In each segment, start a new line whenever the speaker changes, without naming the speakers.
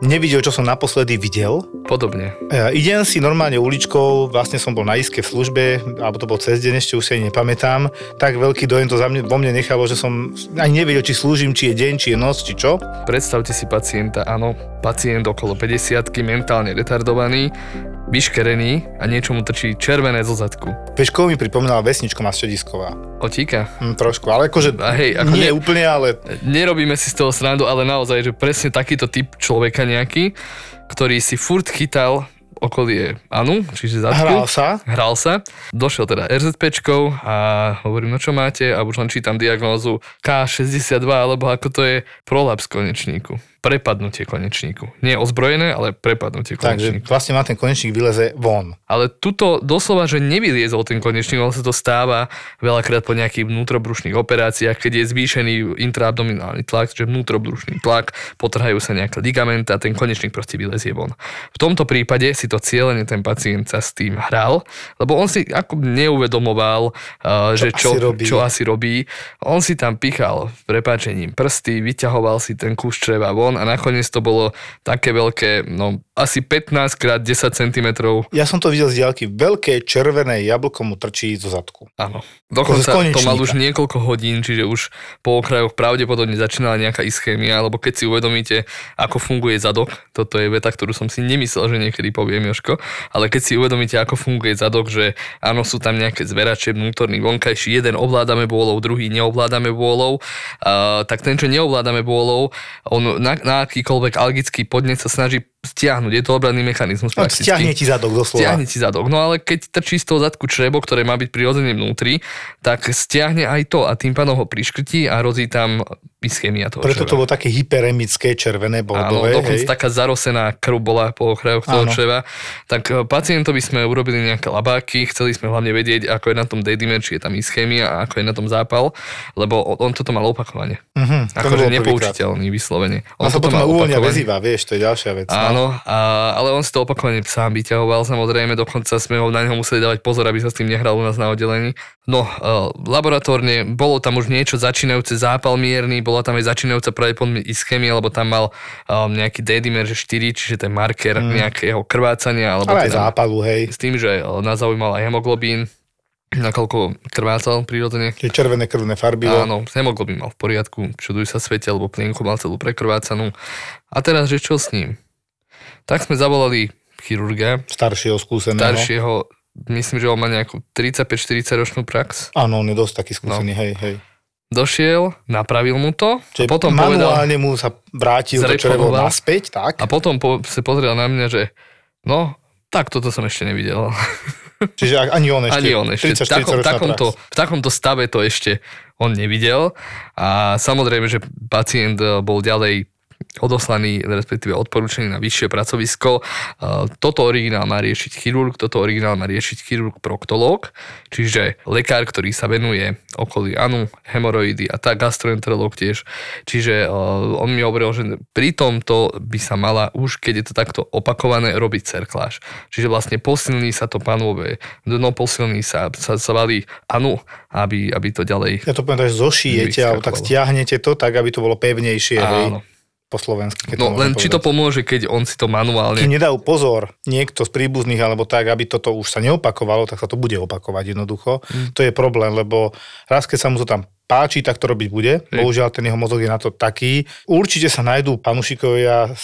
nevidel, čo som naposledy videl.
Podobne.
Ja idem si normálne uličkou, vlastne som bol na iske v službe, alebo to bol cez deň, ešte už si ani nepamätám. Tak veľký dojem to za mne, vo mne nechalo, že som ani nevedel, či slúžim, či je deň, či je noc, či čo.
Predstavte si pacienta, áno, pacient okolo 50 mentálne retardovaný, vyškerený a niečo mu trčí červené zo zadku.
Vieš, koho mi pripomínala vesničko Masčedisková?
Otíka.
Hm, trošku, ale akože
A hej, ako
nie
ne-
úplne, ale
Nerobíme si z toho srandu, ale naozaj, že presne takýto typ človeka nejaký, ktorý si furt chytal okolie Anu, čiže zadku.
hral sa.
Hral sa. Došiel teda RZPčkou a hovorím, no čo máte? A už len čítam diagnózu K62, alebo ako to je prolaps konečníku. Prepadnutie konečníku. Nie ozbrojené, ale prepadnutie
Takže
konečníku.
vlastne má ten konečník vyleze von.
Ale tuto doslova, že nevyliezol ten konečník, ale sa to stáva veľakrát po nejakých vnútrobrušných operáciách, keď je zvýšený intraabdominálny tlak, čiže vnútrobrušný tlak, potrhajú sa nejaké ligamenty a ten konečník proste vylezie von. V tomto prípade si to cieľene ten pacient sa s tým hral, lebo on si ako neuvedomoval, uh, že čo,
asi robí.
čo asi robí. On si tam pichal prepáčením prsty, vyťahoval si ten kus čreva von a nakoniec to bolo také veľké, no asi 15 krát 10 cm
Ja som to videl z diaľky. Veľké červené jablko mu trčí zo zadku.
Áno. Dokonca to mal už niekoľko hodín, čiže už po okrajoch pravdepodobne začínala nejaká ischémia, alebo keď si uvedomíte, ako funguje zadok, toto je veta, ktorú som si nemyslel, že niekedy poviem, Joško, ale keď si uvedomíte, ako funguje zadok, že áno, sú tam nejaké zverače, vnútorný, vonkajší, jeden ovládame bôlov, druhý neovládame bôlov, uh, tak ten, čo neovládame bôlov, on na, na akýkoľvek algický podnet sa snaží stiahnuť, je to obranný mechanizmus.
No,
prakticky.
stiahne ti zadok doslova.
Stiahne ti zadok. No ale keď trčí z toho zadku črebo, ktoré má byť prirodzene vnútri, tak stiahne aj to a tým pádom ho priškrtí a rozí tam ischémia toho
Preto to
čreva.
bolo také hyperemické, červené,
Áno,
bodové.
dokonca taká zarosená krv bola po okrajoch toho
Áno.
čreva. Tak e, pacientovi sme urobili nejaké labáky, chceli sme hlavne vedieť, ako je na tom D-dimer, či je tam ischémia a ako je na tom zápal, lebo on- toto mal opakovane.
To
Akože nepoučiteľný vyslovene.
On sa
toto
potom
mal
uvoľnia väziva, vieš, to je ďalšia vec. no.
Áno, a, ale on si to opakovane sám vyťahoval, samozrejme, dokonca sme ho na neho museli dávať pozor, aby sa s tým nehral u nás na oddelení. No, uh, laboratórne bolo tam už niečo začínajúce zápal mierny, bola tam aj začínajúca pravdepodobne ischémia, lebo tam mal um, nejaký D-dimer, že 4, čiže ten marker nejakého krvácania. Alebo
Mm. Ale aj
teda,
zápalu, hej.
S tým, že uh, nás zaujímal aj hemoglobín, nakoľko krvácal prirodzene.
Tie červené krvné farbivo.
Áno, hemoglobín mal v poriadku, čuduj sa svete, lebo plienku mal celú prekrvácanú. A teraz, že čo s ním? Tak sme zavolali chirurga,
Staršieho, skúseného.
staršieho, myslím, že on má nejakú 35-40 ročnú prax.
Áno, on je dosť taký skúsený, hej, hej.
Došiel, napravil mu to a
Čiže
potom povedal,
manuálne mu sa vrátil to črevo naspäť, tak?
a potom po, sa pozrel na mňa, že no, tak toto som ešte nevidel.
Čiže ani on ešte.
Ani on ešte.
30,
V, takom,
40 ročná
takomto, v takomto stave to ešte on nevidel. A samozrejme, že pacient eh, bol ďalej odoslaný, respektíve odporúčený na vyššie pracovisko. Eh, Toto originál má riešiť chirurg, toto originál má riešiť chirurg proktológ, čiže lekár, ktorý sa venuje okolí anu, hemoroidy a tak, gastroenterológ tiež. Čiže eh, on mi hovoril, že pri tomto by sa mala už, keď je to takto opakované, robiť cerkláž. Čiže vlastne posilní sa to panové dno, posilní sa, sa, sa valí anu, aby, aby to ďalej
Ja to poviem tak, že zošijete, alebo tak stiahnete to tak, aby to bolo pevnejšie, hej,
Áno.
Po slovensky. keď
No len či to
povedať.
pomôže, keď on si to manuálne...
Kým nedajú pozor niekto z príbuzných alebo tak, aby toto už sa neopakovalo, tak sa to bude opakovať jednoducho.
Mm.
To je problém, lebo raz keď sa mu to tam páči, tak to robiť bude. Bohužiaľ, ten jeho mozog je na to taký. Určite sa nájdú panušikovia,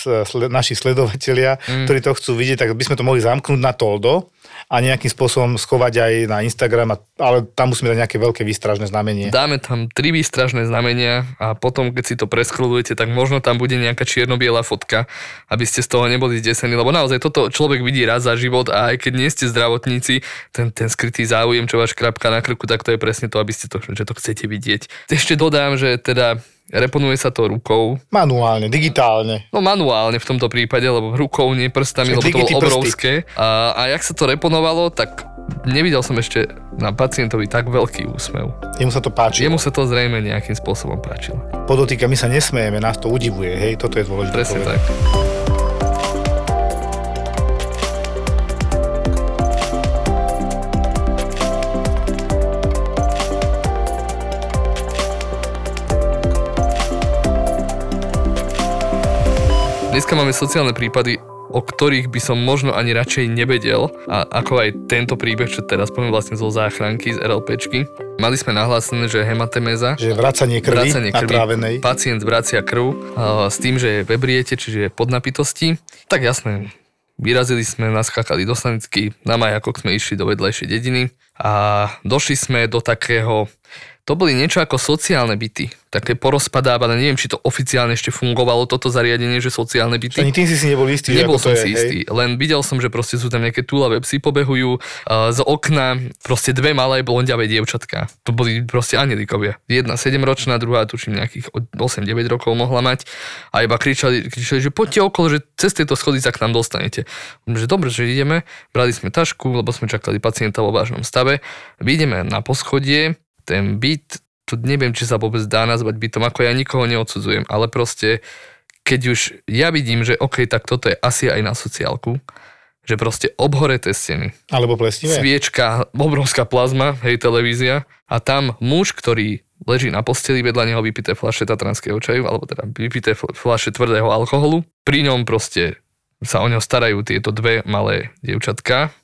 naši sledovatelia,
Mm.
ktorí to chcú vidieť, tak by sme to mohli zamknúť na toldo a nejakým spôsobom schovať aj na Instagram, ale tam musíme dať nejaké veľké výstražné znamenie.
Dáme tam tri výstražné znamenia a potom, keď si to preskrolujete, tak možno tam bude nejaká čierno-biela fotka, aby ste z toho neboli zdesení, lebo naozaj toto človek vidí raz za život a aj keď nie ste zdravotníci, ten, ten skrytý záujem, čo váš krapka na krku, tak to je presne to, aby ste to, že to chcete vidieť. Ešte dodám, že teda reponuje sa to rukou,
Manuálne, digitálne.
No manuálne v tomto prípade, lebo rukou, nie prstami, lebo to
Čiže
bolo
prsty.
obrovské. A, a jak sa to reponovalo, tak nevidel som ešte na pacientovi tak veľký úsmev.
Jemu sa to páči.
Jemu sa to zrejme nejakým spôsobom páčilo.
Podotýka, my sa nesmejeme, nás to udivuje, hej, toto je dôležité.
Presne
povedať.
tak. Dneska máme sociálne prípady, o ktorých by som možno ani radšej nevedel, a ako aj tento príbeh, čo teraz poviem vlastne zo záchranky, z RLPčky. Mali sme nahlásené, že hemateméza,
Že vracanie krvi
vracanie krvi,
natrávenej.
pacient vracia krv uh, s tým, že je vebriete, čiže je pod napitosti. Tak jasné, vyrazili sme, naskakali do Sanicky, na Majakok sme išli do vedlejšej dediny a došli sme do takého, to boli niečo ako sociálne byty, také porozpadávané, neviem, či to oficiálne ešte fungovalo, toto zariadenie, že sociálne byty.
Ani tým si si nebol istý,
Nebol som
je,
si
hej.
istý, len videl som, že proste sú tam nejaké túlavé psy pobehujú, uh, z okna proste dve malé blondiavé dievčatka. To boli proste anelikovia. Jedna 7-ročná, druhá tuším nejakých 8-9 rokov mohla mať a iba kričali, kričali, že poďte okolo, že cez tieto schody sa k nám dostanete. Že dobre, že ideme, brali sme tašku, lebo sme čakali pacienta vo vážnom stave, vyjdeme na poschodie, ten byt, to neviem, či sa vôbec dá nazvať bytom, ako ja nikoho neodsudzujem, ale proste keď už ja vidím, že OK, tak toto je asi aj na sociálku, že proste obhoreté steny,
Alebo plesnivé.
sviečka, obrovská plazma, hej, televízia a tam muž, ktorý leží na posteli, vedľa neho vypité fľaše tatranského čaju, alebo teda vypité fl- fľaše tvrdého alkoholu. Pri ňom proste sa o neho starajú tieto dve malé dievčatka,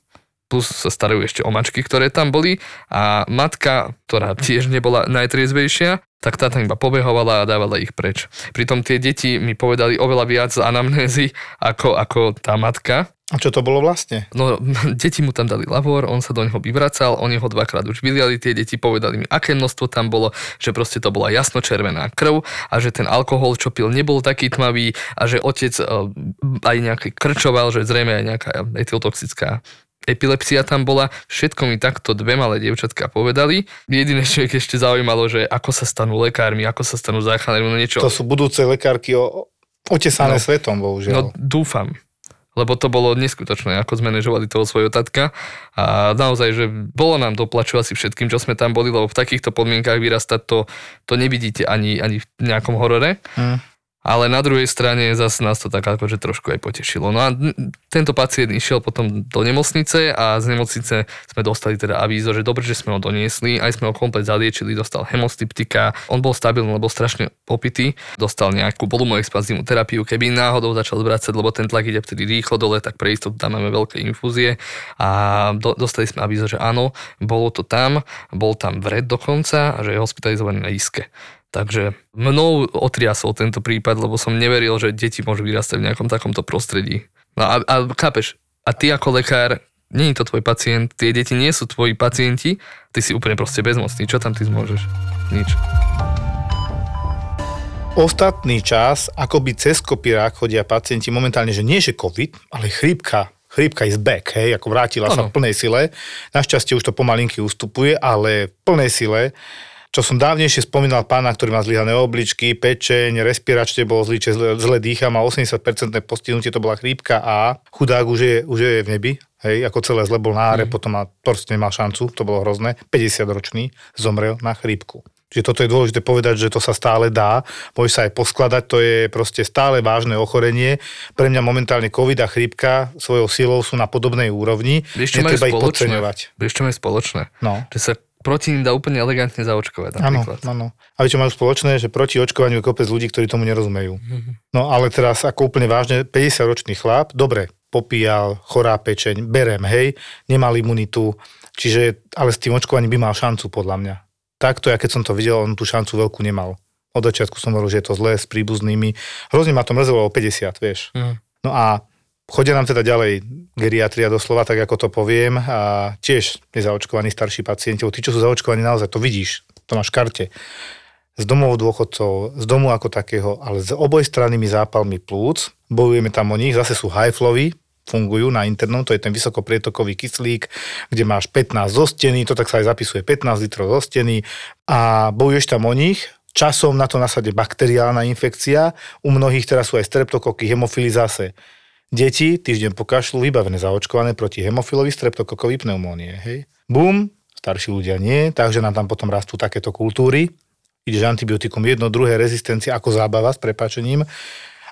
plus sa starajú ešte o mačky, ktoré tam boli a matka, ktorá tiež nebola najtriezvejšia, tak tá tam iba pobehovala a dávala ich preč. Pritom tie deti mi povedali oveľa viac z anamnézy ako, ako tá matka.
A čo to bolo vlastne?
No, deti mu tam dali lavor, on sa do neho vyvracal, oni ho dvakrát už vyliali, tie deti povedali mi, aké množstvo tam bolo, že proste to bola jasnočervená krv a že ten alkohol, čo pil, nebol taký tmavý a že otec eh, aj nejaký krčoval, že zrejme aj nejaká etyltoxická epilepsia tam bola, všetko mi takto dve malé dievčatka povedali. Jediné, čo ich ešte zaujímalo, že ako sa stanú lekármi, ako sa stanú záchranármi, no niečo.
To sú budúce lekárky o, otesané
No.
svetom,
No
bohužiaľ.
dúfam. Lebo to bolo neskutočné, ako zmanéžovali toho svojho tatka. A naozaj, že bolo nám doplaču asi všetkým, čo sme tam boli, lebo v takýchto podmienkach vyrastať to, to nevidíte ani, ani v nejakom horore.
Hm.
Ale na druhej strane zase nás to tak akože trošku aj potešilo. No a tento pacient išiel potom do nemocnice a z nemocnice sme dostali teda avízo, že dobre, že sme ho doniesli, aj sme ho komplet zaliečili, dostal hemostyptika, on bol stabilný, lebo strašne opitý, dostal nejakú polumoexpanzívnu terapiu, keby náhodou začal zvracať, lebo ten tlak ide vtedy rýchlo dole, tak pre istotu tam máme veľké infúzie. A do, dostali sme avízo, že áno, bolo to tam, bol tam vred dokonca a že je hospitalizovaný na iske. Takže mnou otriasol tento prípad, lebo som neveril, že deti môžu vyrastať v nejakom takomto prostredí. No a, a chápeš, a ty ako lekár, nie je to tvoj pacient, tie deti nie sú tvoji pacienti, ty si úplne proste bezmocný, čo tam ty zmôžeš? Nič.
Ostatný čas, akoby cez kopírák chodia pacienti momentálne, že nie že COVID, ale chrípka. Chrípka is back, hej, ako vrátila sa
Áno.
v plnej sile. Našťastie už to pomalinky ustupuje, ale v plnej sile. Čo som dávnejšie spomínal pána, ktorý má zlyhané obličky, pečeň, respiračne bol zlý, zle, zle dýcha, má 80% postihnutie, to bola chrípka a chudák už je, už je v nebi, hej, ako celé zle bol na áre, potom má, proste nemal šancu, to bolo hrozné, 50 ročný, zomrel na chrípku. Čiže toto je dôležité povedať, že to sa stále dá, môže sa aj poskladať, to je proste stále vážne ochorenie. Pre mňa momentálne COVID a chrípka svojou silou sú na podobnej úrovni,
Vieš, čo
netreba ich podceňovať.
Vieš, čo majú spoločné?
No.
Že sa proti ním dá úplne elegantne zaočkovať
Áno, áno. A čo majú spoločné, že proti očkovaniu je kopec ľudí, ktorí tomu nerozumejú. No ale teraz ako úplne vážne, 50-ročný chlap, dobre, popíjal, chorá pečeň, berem, hej, nemal imunitu, čiže, ale s tým očkovaním by mal šancu podľa mňa. Takto, ja keď som to videl, on tú šancu veľkú nemal. Od začiatku som hovoril, že je to zlé s príbuznými. Hrozne ma to mrzelo o 50, vieš.
Mhm.
No a Chodia nám teda ďalej geriatria doslova, tak ako to poviem, a tiež nezaočkovaní starší pacienti, tí, čo sú zaočkovaní naozaj, to vidíš, to máš karte. Z domov dôchodcov, z domu ako takého, ale s obojstrannými zápalmi plúc, bojujeme tam o nich, zase sú flowy, fungujú na internom, to je ten vysokoprietokový kyslík, kde máš 15 zo steny, to tak sa aj zapisuje 15 litrov zo steny a bojuješ tam o nich, časom na to nasade bakteriálna infekcia, u mnohých teraz sú aj streptokoky, hemofily zase Deti týždeň po kašlu vybavené zaočkované proti hemofilovi streptokokovej pneumónie. Hej. Bum, starší ľudia nie, takže nám tam potom rastú takéto kultúry. Ideš antibiotikum jedno, druhé rezistencia ako zábava s prepačením,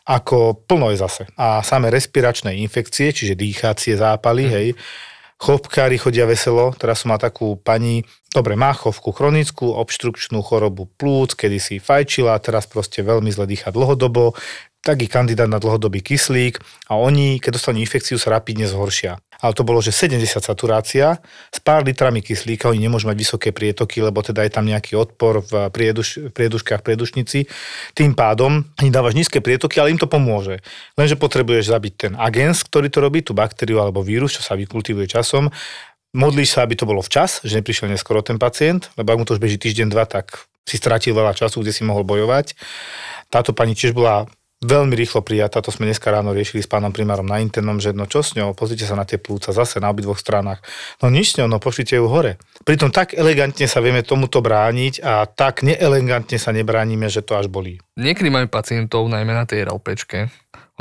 ako plno je zase. A samé respiračné infekcie, čiže dýchacie zápaly, mm. hej, chopkári chodia veselo. Teraz som mal takú pani, dobre, má chovku chronickú, obštrukčnú chorobu plúc, kedy si fajčila, teraz proste veľmi zle dýcha dlhodobo, taký kandidát na dlhodobý kyslík a oni, keď dostanú infekciu, sa rapidne zhoršia. Ale to bolo, že 70 saturácia s pár litrami kyslíka, oni nemôžu mať vysoké prietoky, lebo teda je tam nejaký odpor v prieduš, prieduškách, priedušnici. Tým pádom ani dávaš nízke prietoky, ale im to pomôže. Lenže potrebuješ zabiť ten agens, ktorý to robí, tú baktériu alebo vírus, čo sa vykultivuje časom. Modlíš sa, aby to bolo včas, že neprišiel neskoro ten pacient, lebo ak mu to už beží týždeň, dva, tak si stratil veľa času, kde si mohol bojovať. Táto pani tiež bola veľmi rýchlo prijatá, to sme dneska ráno riešili s pánom primárom na internom, že no čo s ňou, pozrite sa na tie plúca zase na obidvoch stranách. No nič s ňou, no pošlite ju hore. Pritom tak elegantne sa vieme tomuto brániť a tak neelegantne sa nebránime, že to až bolí.
Niekedy máme pacientov, najmä na tej RLPčke,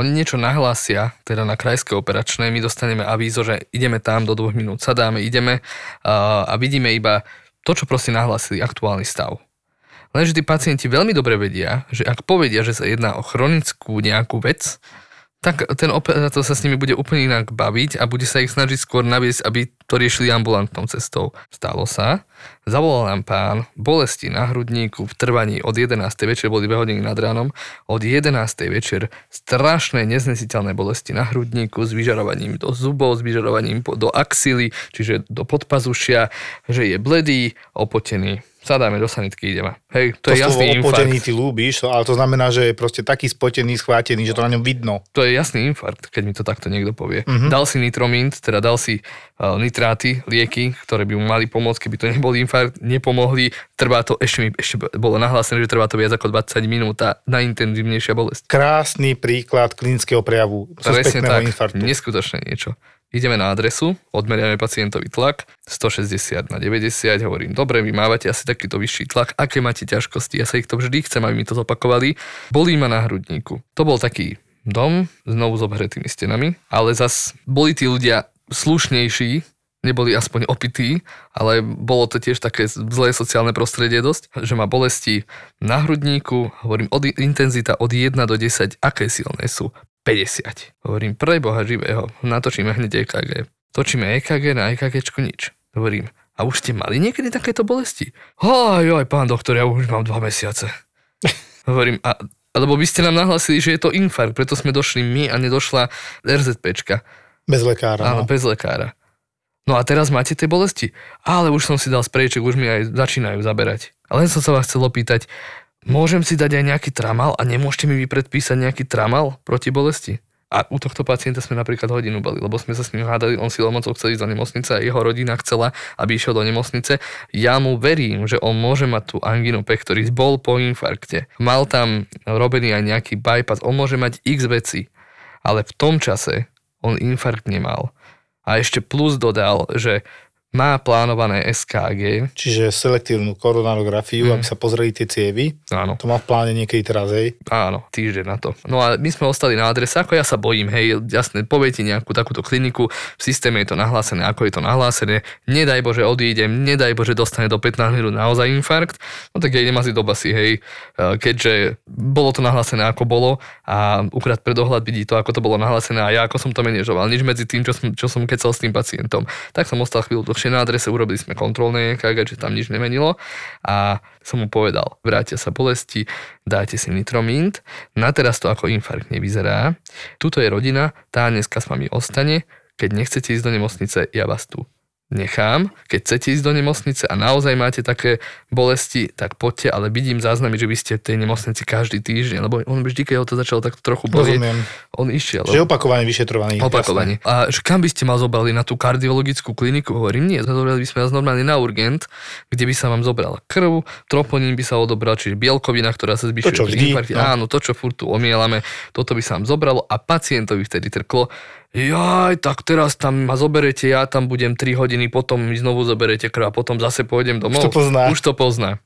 oni niečo nahlásia, teda na krajské operačné, my dostaneme avízo, že ideme tam, do dvoch minút sadáme, ideme a, vidíme iba to, čo proste nahlásili, aktuálny stav. Lenže tí pacienti veľmi dobre vedia, že ak povedia, že sa jedná o chronickú nejakú vec, tak ten operátor sa s nimi bude úplne inak baviť a bude sa ich snažiť skôr naviesť, aby to riešili ambulantnou cestou. Stalo sa, zavolal nám pán, bolesti na hrudníku v trvaní od 11. večer, boli 2 hodiny nad ránom, od 11. večer strašné neznesiteľné bolesti na hrudníku s vyžarovaním do zubov, s vyžarovaním do axily, čiže do podpazušia, že je bledý, opotený sadáme do sanitky, ideme. Hej, to, to je jasný
infarkt. ty ľúbiš, ale to znamená, že je proste taký spotený, schvátený, že to na ňom vidno.
To je jasný infarkt, keď mi to takto niekto povie. Uh-huh. Dal si nitromint, teda dal si uh, nitráty, lieky, ktoré by mu mali pomôcť, keby to nebol infarkt, nepomohli. Trvá to, ešte mi ešte bolo nahlásené, že trvá to viac ako 20 minút a najintenzívnejšia bolesť.
Krásny príklad klinického prejavu Presne tak, infarktu.
neskutočné niečo. Ideme na adresu, odmeriame pacientovi tlak, 160 na 90, hovorím, dobre, vy mávate asi takýto vyšší tlak, aké máte ťažkosti, ja sa ich to vždy chcem, aby mi to zopakovali. Bolí ma na hrudníku. To bol taký dom, znovu s obhretými stenami, ale zas boli tí ľudia slušnejší, neboli aspoň opití, ale bolo to tiež také zlé sociálne prostredie dosť, že má bolesti na hrudníku, hovorím, od, intenzita od 1 do 10, aké silné sú. 50. Hovorím, pre Boha živého, natočíme hneď EKG. Točíme EKG, na EKG nič. Hovorím, a už ste mali niekedy takéto bolesti? Aj, aj, pán doktor, ja už mám dva mesiace. Hovorím, a, lebo by ste nám nahlasili, že je to infarkt, preto sme došli my a nedošla RZPčka.
Bez lekára.
Áno, no. bez lekára. No a teraz máte tie bolesti? Ale už som si dal sprejček, už mi aj začínajú zaberať. Ale len som sa vás chcel opýtať, môžem si dať aj nejaký tramal a nemôžete mi vypredpísať nejaký tramal proti bolesti? A u tohto pacienta sme napríklad hodinu boli, lebo sme sa s ním hádali, on si mocou chcel ísť do nemocnice a jeho rodina chcela, aby išiel do nemocnice. Ja mu verím, že on môže mať tú anginu pectoris, bol po infarkte, mal tam robený aj nejaký bypass, on môže mať x veci, ale v tom čase on infarkt nemal. A ešte plus dodal, že má plánované SKG.
Čiže selektívnu koronarografiu, mm. aby sa pozreli tie cievy.
Áno.
To má v pláne niekedy teraz, hej?
Áno, týždeň na to. No a my sme ostali na adrese, ako ja sa bojím, hej, jasne, poviete nejakú takúto kliniku, v systéme je to nahlásené, ako je to nahlásené, nedaj Bože odídem, nedaj Bože dostane do 15 minút naozaj infarkt, no tak ja idem asi do basy, hej, e, keďže bolo to nahlásené ako bolo a ukrát pre dohľad vidí to, ako to bolo nahlásené a ja ako som to menežoval, nič medzi tým, čo som, čo som kecal s tým pacientom. Tak som ostal chvíľu dlhšie na adrese, urobili sme kontrolné EKG, že tam nič nemenilo. A som mu povedal, vrátia sa bolesti, dáte si nitromint, na teraz to ako infarkt nevyzerá, tuto je rodina, tá dneska s vami ostane, keď nechcete ísť do nemocnice, ja vás tu nechám, keď chcete ísť do nemocnice a naozaj máte také bolesti, tak poďte, ale vidím záznamy, že vy ste v tej nemocnici každý týždeň, lebo on vždy, keď ho to začalo tak trochu bolieť,
Rozumiem.
on išiel.
Že opakovane vyšetrovaný.
Opakovane. A že kam by ste ma zobrali na tú kardiologickú kliniku? Hovorím, nie, zobrali by sme vás normálne na urgent, kde by sa vám zobrala krv, troponín by sa odobral, čiže bielkovina, ktorá sa zvyšuje
čo
pri
vždy, no.
Áno, to, čo furt tu omielame, toto by sa vám zobralo a pacientovi vtedy trklo, jaj, tak teraz tam ma zoberete, ja tam budem 3 hodiny, potom mi znovu zoberete krv a potom zase pôjdem domov.
to pozná.
Už to pozná.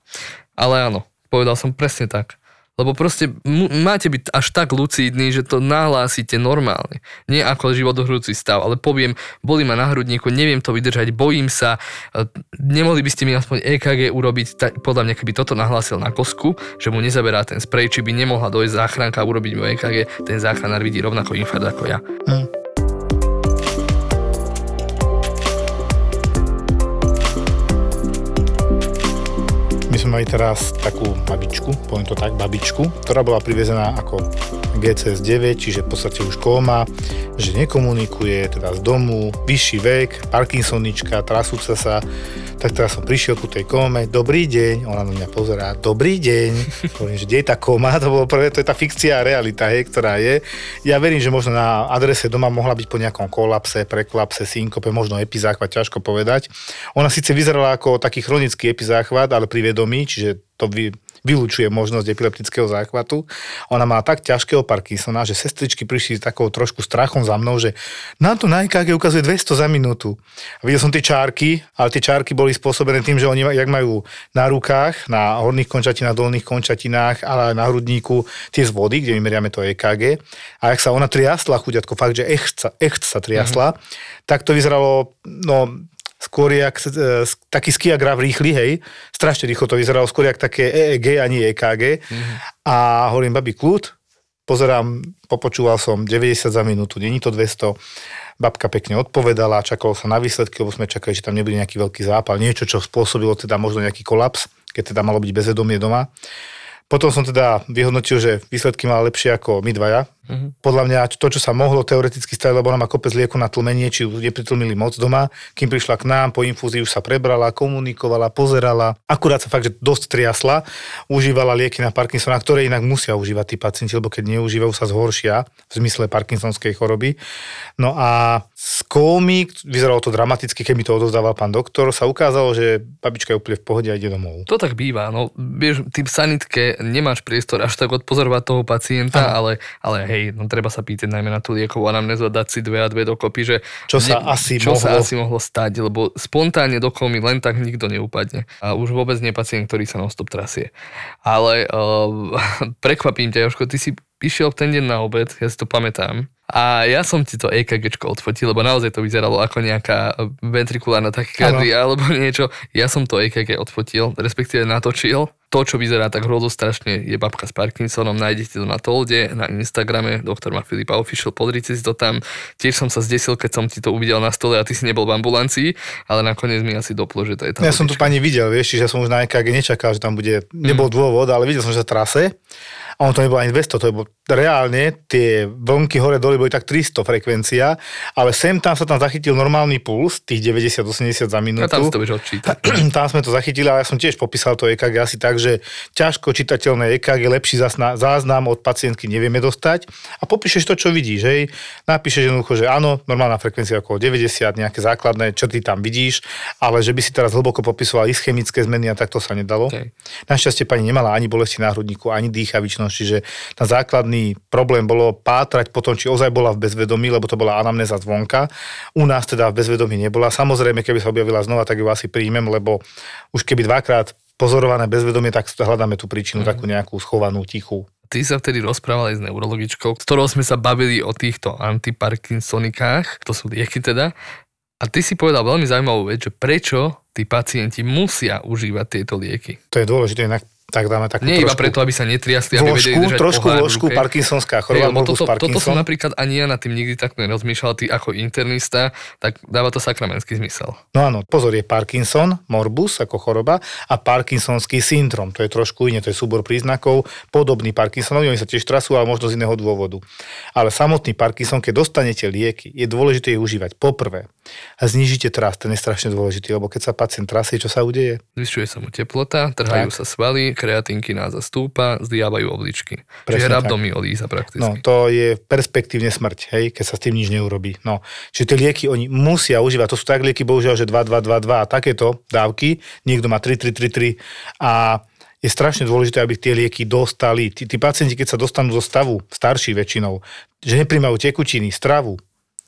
Ale áno, povedal som presne tak. Lebo proste mu- máte byť až tak lucídny, že to nahlásite normálne. Nie ako životohrúci stav, ale poviem, boli ma na hrudníku, neviem to vydržať, bojím sa, e, nemohli by ste mi aspoň EKG urobiť, ta, podľa mňa keby toto nahlásil na kosku, že mu nezaberá ten sprej, či by nemohla dojsť záchranka a urobiť mu EKG, ten záchranár vidí rovnako infarkt ako ja.
Hm. Sme mali teraz takú babičku, poviem to tak, babičku, ktorá bola privezená ako GCS 9, čiže v podstate už kóma, že nekomunikuje, teda z domu, vyšší vek, Parkinsonička, trasúca sa, tak teraz som prišiel ku tej kóme, dobrý deň, ona na mňa pozerá, dobrý deň, poviem, že kde je tá kóma, to bolo prvé, to je tá fikcia a realita, hej, ktorá je. Ja verím, že možno na adrese doma mohla byť po nejakom kolapse, prekolapse, synkope, možno epizáchvat, ťažko povedať. Ona síce vyzerala ako taký chronický epizáchvat, ale pri vedomí, čiže to vy, vylúčuje možnosť epileptického záchvatu. Ona má tak ťažkého Parkinsona, že sestričky prišli s takou trošku strachom za mnou, že nám to na EKG ukazuje 200 za minútu. A videl som tie čárky, ale tie čárky boli spôsobené tým, že oni, jak majú na rukách, na horných končatinách, dolných končatinách, ale aj na hrudníku tie zvody, kde my meriame to EKG. A ak sa ona triasla, chuďatko, fakt, že echt sa, echt sa triasla, mm-hmm. tak to vyzeralo, no, skôr jak e, taký skiagraf rýchly, hej, strašne rýchlo to vyzeralo, skôr jak také EEG ani EKG. Mm-hmm. A hovorím, babi, kľud, pozerám, popočúval som 90 za minútu, není to 200. Babka pekne odpovedala, čakalo sa na výsledky, lebo sme čakali, že tam nebude nejaký veľký zápal, niečo, čo spôsobilo teda možno nejaký kolaps, keď teda malo byť bezvedomie doma. Potom som teda vyhodnotil, že výsledky mala lepšie ako my dvaja. Uh-huh. Podľa mňa to, čo sa mohlo teoreticky stať, lebo ona má kopec lieku na tlmenie, či ju nepritlmili moc doma, kým prišla k nám, po infúzii už sa prebrala, komunikovala, pozerala. Akurát sa fakt, že dosť triasla, užívala lieky na Parkinsona, ktoré inak musia užívať tí pacienti, lebo keď neužívajú sa zhoršia v zmysle Parkinsonskej choroby. No a z kómy, vyzeralo to dramaticky, keď mi to odozdával pán doktor, sa ukázalo, že babička je úplne v pohode a ide domov.
To tak býva, no vieš, ty v sanitke nemáš priestor až tak odpozorovať toho pacienta, ale, ale hej, no treba sa pýtať najmä na tú liekovú anamnézu a dať si dve a dve dokopy, že
Čo sa asi
čo
mohlo-
sa asi mohlo stať, lebo spontánne do komy len tak nikto neupadne. A už vôbec nie pacient, ktorý sa non-stop trasie. Ale uh, prekvapím ťa, Jožko, ty si išiel ten deň na obed, ja si to pamätám. A ja som ti to EKG odfotil, lebo naozaj to vyzeralo ako nejaká ventrikulárna tachykárdia alebo niečo. Ja som to EKG odfotil, respektíve natočil. To, čo vyzerá tak hrozostrašne, je babka s Parkinsonom. Nájdete to na Tolde, na Instagrame, doktor má Filipa Official, podrite si to tam. Tiež som sa zdesil, keď som ti to uvidel na stole a ty si nebol v ambulancii, ale nakoniec mi asi doplo, že to je tá
Ja som tu pani videl, vieš, ja som už na EKG nečakal, že tam bude, nebol dôvod, ale videl som, že sa trase. A on to nebolo ani 200, to bolo reálne, tie vlnky hore dole boli tak 300 frekvencia, ale sem tam sa tam zachytil normálny puls, tých 90-80 za minútu.
A tam to
tam sme to zachytili, ale ja som tiež popísal to EKG asi tak, že ťažko čitateľné EKG, lepší záznam od pacientky nevieme dostať a popíšeš to, čo vidíš, hej. Napíšeš jednoducho, že áno, normálna frekvencia okolo 90, nejaké základné črty tam vidíš, ale že by si teraz hlboko popisoval ischemické zmeny a tak to sa nedalo.
Hej.
Našťastie pani nemala ani bolesti na hrudníku, ani dýchavičnosť, čiže ten základný problém bolo pátrať potom, či ozaj bola v bezvedomí, lebo to bola anamnéza zvonka. U nás teda v bezvedomí nebola. Samozrejme, keby sa objavila znova, tak ju asi príjmem, lebo už keby dvakrát pozorované bezvedomie, tak hľadáme tú príčinu, mm. takú nejakú schovanú, tichú.
Ty sa vtedy rozprával aj s neurologičkou, ktorou sme sa bavili o týchto antiparkinsonikách, to sú lieky teda. A ty si povedal veľmi zaujímavú vec, že prečo tí pacienti musia užívať tieto lieky.
To je dôležité, inak tak dáme takú
Nie iba
trošku
preto, aby sa netriasli, aby vedeli držať
trošku vložku parkinsonská choroba, morbus
toto, toto som napríklad ani ja nad tým nikdy tak nerozmýšľal, ty ako internista, tak dáva to sakramenský zmysel.
No áno, pozor, je Parkinson, morbus ako choroba a Parkinsonský syndrom. To je trošku iné, to je súbor príznakov, podobný Parkinsonovi, oni sa tiež trasú, ale možno z iného dôvodu. Ale samotný Parkinson, keď dostanete lieky, je dôležité ich užívať. Poprvé, a znižíte trast, ten je strašne dôležitý, lebo keď sa pacient trasie, čo sa udeje?
Zvyšuje sa mu teplota, trhajú
Tak.
sa svaly, kreatinky nás stúpa, zdiavajú obličky. Čiže
Presne tak.
rabdomyolíza prakticky.
No, to je perspektívne smrť, hej, keď sa s tým nič neurobí. No, čiže tie lieky oni musia užívať. To sú tak lieky, bohužiaľ, že 2, 2, 2, 2 a takéto dávky. Niekto má 3, 3, 3, 3 a je strašne dôležité, aby tie lieky dostali. Tí, tí pacienti, keď sa dostanú do stavu, starší väčšinou, že nepríjmajú tekutiny, stravu,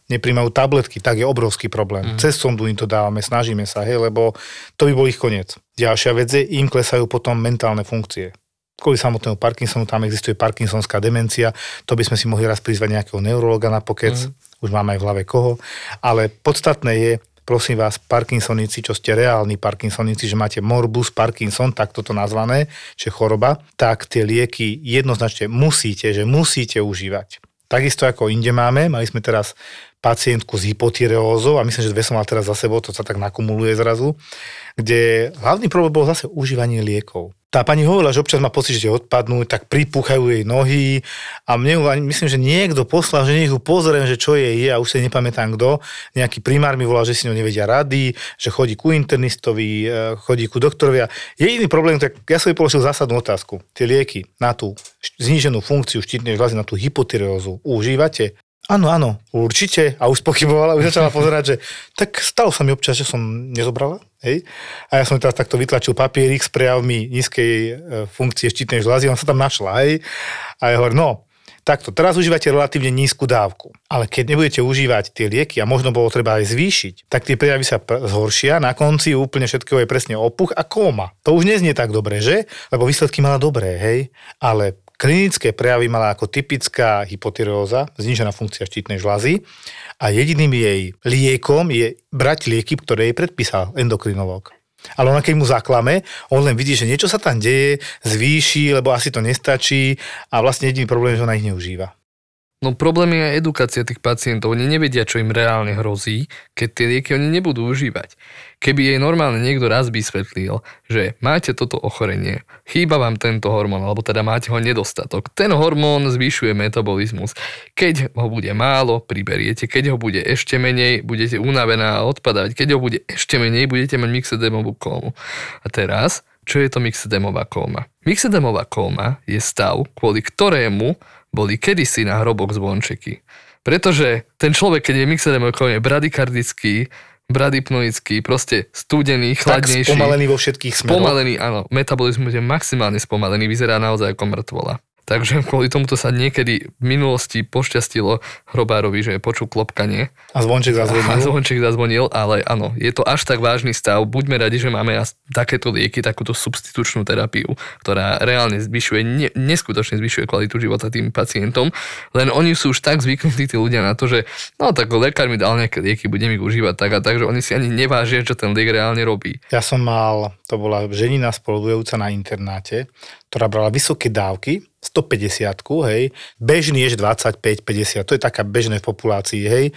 nepríjmajú tabletky, tak je obrovský problém. Mm. Cez sondu im to dávame, snažíme sa, hej, lebo to by bol ich koniec. Ďalšia vec je, im klesajú potom mentálne funkcie. Kvôli samotnému Parkinsonu, tam existuje Parkinsonská demencia, to by sme si mohli raz prizvať nejakého neurologa na pokec, mm. už máme aj v hlave koho, ale podstatné je, prosím vás, Parkinsonici, čo ste reálni Parkinsonici, že máte morbus Parkinson, tak toto nazvané, že choroba, tak tie lieky jednoznačne musíte, že musíte užívať. Takisto ako inde máme, mali sme teraz pacientku s hypotyreózou a myslím, že dve som mal teraz za sebou, to sa tak nakumuluje zrazu, kde hlavný problém bol zase užívanie liekov. Tá pani hovorila, že občas má pocit, že odpadnú, tak pripúchajú jej nohy a mne myslím, že niekto poslal, že nech ju pozriem, že čo jej je a už si nepamätám kto. Nejaký primár mi volal, že si ňou nevedia rady, že chodí ku internistovi, e, chodí ku doktorovi. a Jediný problém, tak ja som jej položil zásadnú otázku. Tie lieky na tú zníženú funkciu štítnej žľazy, na tú hypotyreózu užívate? Áno, áno, určite. A už pochybovala, už začala pozerať, že tak stalo sa mi občas, že som nezobrala. Hej? A ja som teraz takto vytlačil papierik s prejavmi nízkej e, funkcie štítnej žľazy, ona sa tam našla. Hej? A ja hovorím, no, takto, teraz užívate relatívne nízku dávku, ale keď nebudete užívať tie lieky a možno bolo treba aj zvýšiť, tak tie prejavy sa zhoršia, na konci úplne všetkého je presne opuch a kóma. To už neznie tak dobre, že? Lebo výsledky mala dobré, hej? Ale klinické prejavy mala ako typická hypotyreóza, znížená funkcia štítnej žľazy a jediným jej liekom je brať lieky, ktoré jej predpísal endokrinológ. Ale ona keď mu zaklame, on len vidí, že niečo sa tam deje, zvýši, lebo asi to nestačí a vlastne jediný problém je, že ona ich neužíva.
No problém je aj edukácia tých pacientov. Oni nevedia, čo im reálne hrozí, keď tie lieky oni nebudú užívať. Keby jej normálne niekto raz vysvetlil, že máte toto ochorenie, chýba vám tento hormón, alebo teda máte ho nedostatok. Ten hormón zvyšuje metabolizmus. Keď ho bude málo, priberiete. Keď ho bude ešte menej, budete unavená a odpadať. Keď ho bude ešte menej, budete mať myxedemovú kómu. A teraz, čo je to myxedemová kóma? Myxedemová kóma je stav, kvôli ktorému boli kedysi na hrobok zvončeky. Pretože ten človek, keď je myxedemová kóma, bradykardický, bradypnoický, proste studený,
Tak
chladnejší.
spomalený vo všetkých smeroch.
Spomalený, áno. Metabolizmus je maximálne spomalený, vyzerá naozaj ako mŕtvola. Takže kvôli tomuto sa niekedy v minulosti pošťastilo hrobárovi, že počul klopkanie
A zvonček
a
zazvonil.
zvonček zazvonil, ale áno, je to až tak vážny stav. Buďme radi, že máme takéto lieky, takúto substitučnú terapiu, ktorá reálne zvyšuje, ne, neskutočne zvyšuje kvalitu života tým pacientom, len oni sú už tak zvyknutí tí ľudia na to, že no tak lekár mi dal nejaké lieky, budem ich užívať tak a tak, že oni si ani nevážia, čo ten liek reálne robí.
Ja som mal, to bola ženina spoludujúca na internáte, ktorá brala vysoké dávky, 150, hej. Bežný je že 25-50, to je taká bežné v populácii, hej.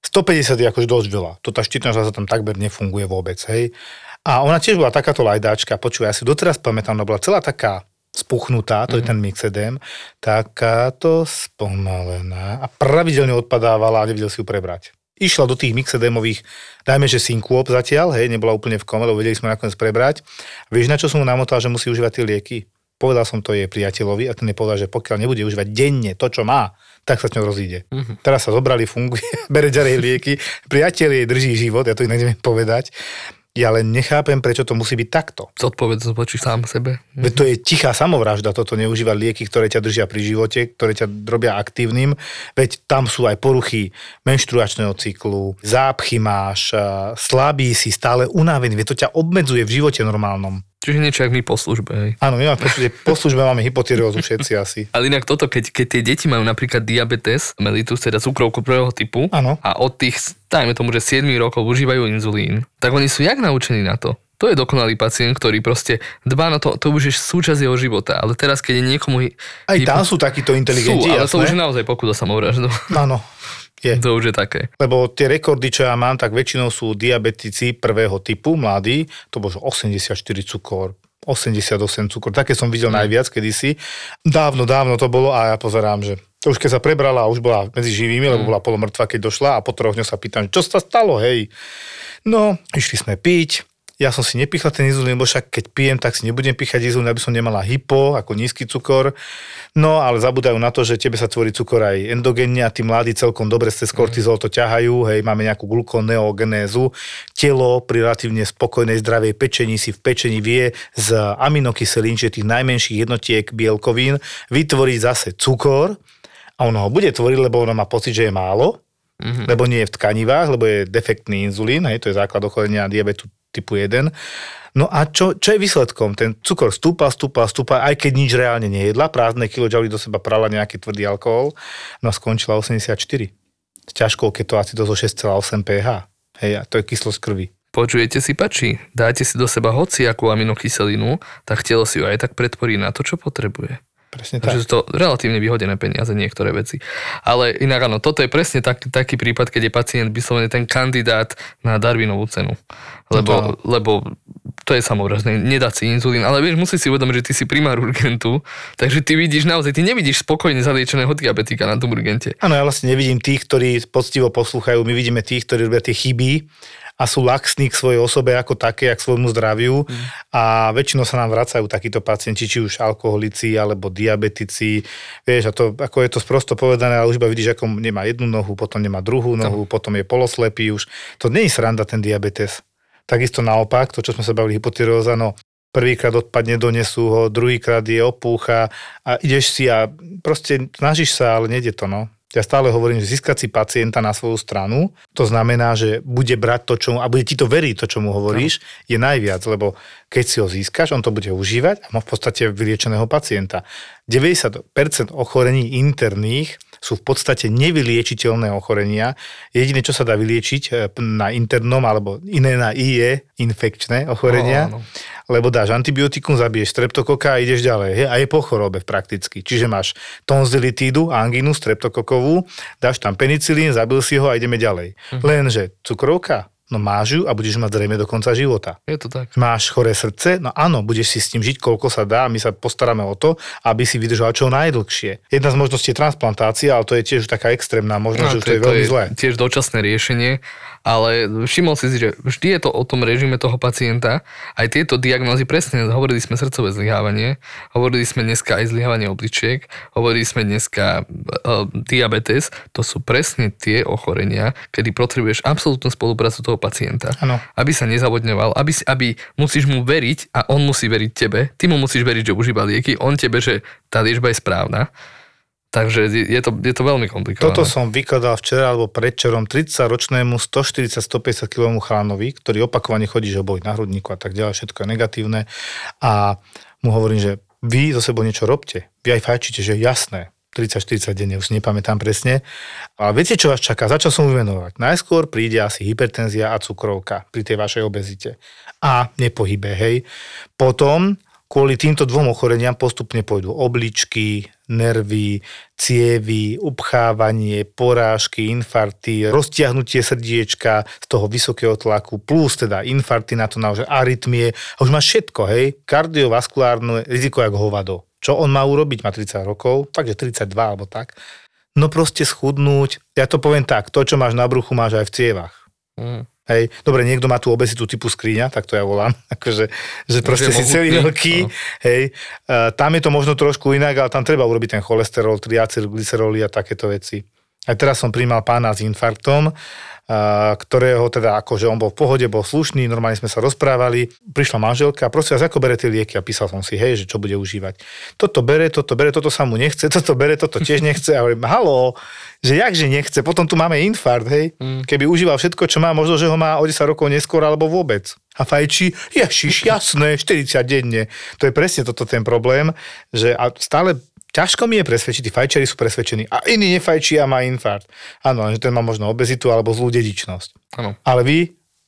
150 je akož dosť veľa. To tá štítna žľaza tam takmer nefunguje vôbec, hej. A ona tiež bola takáto lajdáčka, počuj, ja si doteraz pamätám, ona bola celá taká spuchnutá, to je ten mixedem, takáto spomalená a pravidelne odpadávala a nevedel si ju prebrať. Išla do tých mixedémových, dajme, že synkôp zatiaľ, hej, nebola úplne v kome, lebo vedeli sme nakoniec prebrať. Vieš, na čo som mu namotal, že musí užívať tie lieky? Povedal som to jej priateľovi a ten jej povedal, že pokiaľ nebude užívať denne to, čo má, tak sa s ňou rozíde.
Mhm.
Teraz sa zobrali, funguje, bere ďalej lieky, priateľ jej drží život, ja to inak neviem povedať. Ja len nechápem, prečo to musí byť takto.
Zodpovedz voči sám sebe.
Veď to je tichá samovražda, toto neužívať lieky, ktoré ťa držia pri živote, ktoré ťa robia aktívnym. Veď tam sú aj poruchy menštruačného cyklu, zápchy máš, slabý si, stále unavený, veď to ťa obmedzuje v živote normálnom.
Čiže niečo jak my po službe. Hej.
Áno, my máme po službe máme hypotyreózu všetci asi.
Ale inak toto, keď, keď tie deti majú napríklad diabetes, mellitus, teda cukrovku prvého typu,
Áno.
a od tých, dajme tomu, že 7 rokov užívajú inzulín, tak oni sú jak naučení na to? To je dokonalý pacient, ktorý proste dbá na to, to už je súčasť jeho života, ale teraz, keď je niekomu...
Aj tam sú takíto inteligenti,
sú, ale to už je
jasné?
naozaj pokuda samovraždu.
Áno, je.
To už je také.
Lebo tie rekordy, čo ja mám, tak väčšinou sú diabetici prvého typu, mladí, to bolo že 84 cukor, 88 cukor. Také som videl najviac kedysi. Dávno, dávno to bolo a ja pozerám, že to už keď sa prebrala a už bola medzi živými, lebo bola polomrtva, keď došla a po troch dňoch sa pýtam, čo sa stalo, hej. No, išli sme piť, ja som si nepichla ten inzulín, lebo však keď pijem, tak si nebudem píchať inzulín, aby som nemala hypo, ako nízky cukor. No, ale zabúdajú na to, že tebe sa tvorí cukor aj endogenne a tí mladí celkom dobre cez kortizol to ťahajú, hej, máme nejakú glukoneogenézu. Telo pri relatívne spokojnej zdravej pečení si v pečení vie z aminokyselín, čiže tých najmenších jednotiek bielkovín, vytvoriť zase cukor a ono ho bude tvoriť, lebo ono má pocit, že je málo, mm-hmm. lebo nie je v tkanivách, lebo je defektný inzulín, hej, to je základ ochorenia diabetu typu 1. No a čo, čo je výsledkom? Ten cukor stúpa, stúpa, stúpa, aj keď nič reálne nejedla, prázdne kilo do seba prala nejaký tvrdý alkohol, no a skončila 84. S ťažkou ketoacidou zo 6,8 pH. Hej, a to je kyslosť krvi.
Počujete si pači, dáte si do seba hoci akú aminokyselinu, tak telo si ju aj tak pretvorí na to, čo potrebuje.
Presne
tak. Sú to relatívne vyhodené peniaze niektoré veci. Ale inak áno, toto je presne tak, taký prípad, keď je pacient vyslovene ten kandidát na Darwinovú cenu. Lebo, no lebo to je samozrejme, nedá si inzulín, ale vieš, musíš si uvedomiť, že ty si primár urgentu, takže ty vidíš naozaj, ty nevidíš spokojne zaliečeného diabetika na tom urgente.
Áno, ja vlastne nevidím tých, ktorí poctivo poslúchajú, my vidíme tých, ktorí robia tie chyby a sú laxní k svojej osobe ako také, k svojmu zdraviu mm. a väčšinou sa nám vracajú takíto pacienti, či už alkoholici alebo diabetici, vieš, a to, ako je to sprosto povedané, ale už iba vidíš, ako nemá jednu nohu, potom nemá druhú nohu, no. potom je poloslepý už. To nie je sranda ten diabetes. Takisto naopak, to, čo sme sa bavili, hypotyreóza, no prvýkrát odpadne, donesú ho, druhýkrát je opúcha a ideš si a proste snažíš sa, ale nejde to, no. Ja stále hovorím, že získať si pacienta na svoju stranu, to znamená, že bude brať to, čo mu, a bude ti to veriť, to, čo mu hovoríš, no. je najviac, lebo keď si ho získaš, on to bude užívať a má v podstate vyliečeného pacienta. 90% ochorení interných sú v podstate nevyliečiteľné ochorenia. Jediné, čo sa dá vyliečiť e, na internom alebo iné na I je infekčné ochorenia, no, no. Lebo dáš antibiotikum, zabiješ streptokoka a ideš ďalej. He? A je po chorobe prakticky. Čiže máš tonzilitídu, angínu streptokokovú, dáš tam penicilín, zabil si ho a ideme ďalej. Uh-huh. Lenže cukrovka, No máš ju a budeš mať zrejme do konca života.
Je to tak.
Máš choré srdce? No áno, budeš si s tým žiť, koľko sa dá a my sa postaráme o to, aby si vydržal čo najdlhšie. Jedna z možností je transplantácia, ale to je tiež taká extrémna možnosť, no, že to, to je, veľmi to je zlé.
Tiež dočasné riešenie ale všimol si, že vždy je to o tom režime toho pacienta. Aj tieto diagnózy presne, hovorili sme srdcové zlyhávanie, hovorili sme dneska aj zlyhávanie obličiek, hovorili sme dneska uh, diabetes, to sú presne tie ochorenia, kedy potrebuješ absolútnu spoluprácu toho pacienta,
ano.
aby sa nezavodňoval, aby, aby musíš mu veriť a on musí veriť tebe, ty mu musíš veriť, že užíva lieky, on tebe, že tá liečba je správna Takže je to, je to veľmi komplikované.
Toto som vykladal včera alebo predčerom 30-ročnému 140-150 kg chlanovi, ktorý opakovane chodí, že boli na hrudníku a tak ďalej, všetko je negatívne. A mu hovorím, že vy zo sebou niečo robte. Vy aj fajčíte, že jasné. 30-40 denne, už nepamätám presne. Ale viete, čo vás čaká? Začal som vymenovať. Najskôr príde asi hypertenzia a cukrovka pri tej vašej obezite. A nepohybe, hej. Potom kvôli týmto dvom ochoreniam postupne pôjdu obličky, nervy, cievy, upchávanie, porážky, infarty, roztiahnutie srdiečka z toho vysokého tlaku, plus teda infarty na to naozaj arytmie. A už má všetko, hej, kardiovaskulárne riziko jak hovado. Čo on má urobiť? Má 30 rokov, takže 32 alebo tak. No proste schudnúť. Ja to poviem tak, to, čo máš na bruchu, máš aj v cievach. Mm. Hej, dobre, niekto má tú obezitu typu skriňa, tak to ja volám, akože, že proste si celý veľký, hej, uh, tam je to možno trošku inak, ale tam treba urobiť ten cholesterol, triacylglyceroly a takéto veci. Aj teraz som príjmal pána s infarktom, ktorého teda akože on bol v pohode, bol slušný, normálne sme sa rozprávali. Prišla manželka, prosím vás, ako bere tie lieky a písal som si, hej, že čo bude užívať. Toto bere, toto bere, toto sa mu nechce, toto bere, toto tiež nechce. A hovorím, halo, že jakže nechce, potom tu máme infarkt, hej. Mm. Keby užíval všetko, čo má, možno, že ho má o 10 rokov neskôr alebo vôbec. A fajčí, ježiš, jasné, 40 denne. To je presne toto ten problém, že a stále Ťažko mi je presvedčiť, tí fajčeri sú presvedčení a iný nefajčí a má infarkt. Áno, že ten má možno obezitu alebo zlú dedičnosť.
Áno.
Ale vy,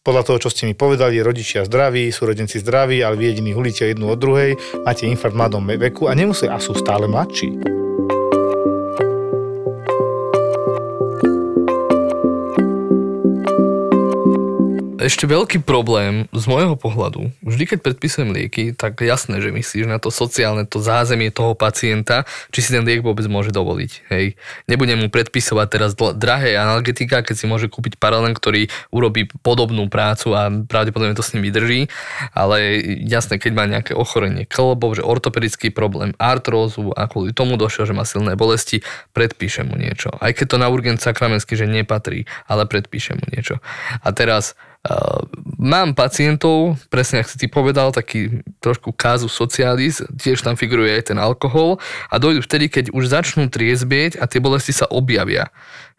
podľa toho, čo ste mi povedali, rodičia zdraví, súrodenci zdraví, ale vy jediní hulíte jednu od druhej, máte infarkt v mladom veku a nemusí, a sú stále mladší.
Ešte veľký problém z môjho pohľadu, vždy keď predpisujem lieky, tak jasné, že myslíš na to sociálne, to zázemie toho pacienta, či si ten liek vôbec môže dovoliť. Hej. Nebudem mu predpisovať teraz drahé analgetika, keď si môže kúpiť paralel, ktorý urobí podobnú prácu a pravdepodobne to s ním vydrží, ale jasné, keď má nejaké ochorenie klbov, že ortopedický problém, artrózu a kvôli tomu došiel, že má silné bolesti, predpíšem mu niečo. Aj keď to na urgent sakramensky, že nepatrí, ale predpíšem mu niečo. A teraz mám pacientov, presne ako si ty povedal, taký trošku kázu socialis, tiež tam figuruje aj ten alkohol a dojdu vtedy, keď už začnú triezbieť a tie bolesti sa objavia.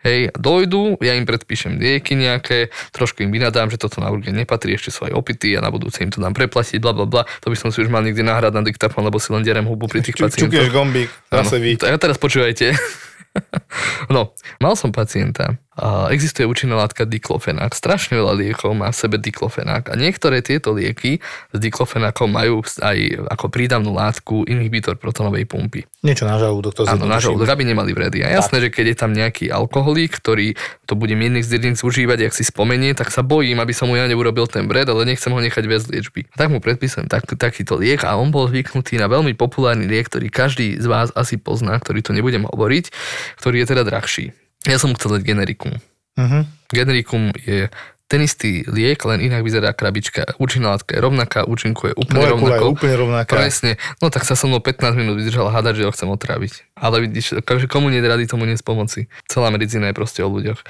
Hej, dojdu, ja im predpíšem lieky nejaké, trošku im vynadám, že toto na urgen nepatrí, ešte sú aj opity a na budúce im to dám preplatiť, bla bla bla. To by som si už mal niekde nahrať na diktafón, lebo si len derem hubu pri tých pacientoch.
Čukieš gombík, zase vy.
Teraz počúvajte. no, mal som pacienta, existuje účinná látka diklofenák. Strašne veľa liekov má v sebe diklofenák a niektoré tieto lieky s diklofenákom majú aj ako prídavnú látku inhibitor protonovej pumpy.
Niečo na žalúdok to
Áno, na žalúdok, aby nemali vredy. A jasné, tak. že keď je tam nejaký alkoholík, ktorý to bude miennych z jedinc užívať, ak si spomenie, tak sa bojím, aby som mu ja neurobil ten vred, ale nechcem ho nechať bez liečby. A tak mu predpisujem tak, takýto liek a on bol zvyknutý na veľmi populárny liek, ktorý každý z vás asi pozná, ktorý to nebudem hovoriť, ktorý je teda drahší. Ja som chcel dať generikum. Uh-huh. Generikum je ten istý liek, len inak vyzerá krabička. Účinná látka je rovnaká, účinkuje úplne
Molekula
rovnako.
je úplne rovnaká.
Presne. No tak sa so mnou 15 minút vydržala hádať, že ho chcem otráviť. Ale vidíš, komu nie rady, tomu nie z pomoci. Celá medicína je proste o ľuďoch.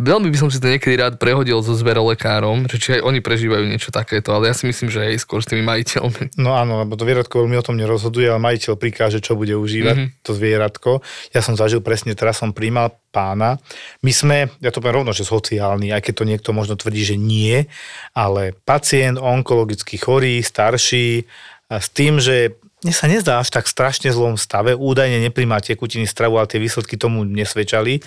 Veľmi by som si to niekedy rád prehodil so zverolekárom, že či aj oni prežívajú niečo takéto, ale ja si myslím, že aj skôr s tými majiteľmi.
No áno, lebo to zvieratko veľmi o tom nerozhoduje, ale majiteľ prikáže, čo bude užívať mm-hmm. to zvieratko. Ja som zažil presne, teraz som príjmal pána. My sme, ja to poviem rovno, že sociálni, aj keď to niekto možno tvrdí, že nie, ale pacient onkologicky chorý, starší, s tým, že mne sa nezdá až tak strašne zlom stave, údajne nepríjma tekutiny stravu, ale tie výsledky tomu nesvedčali.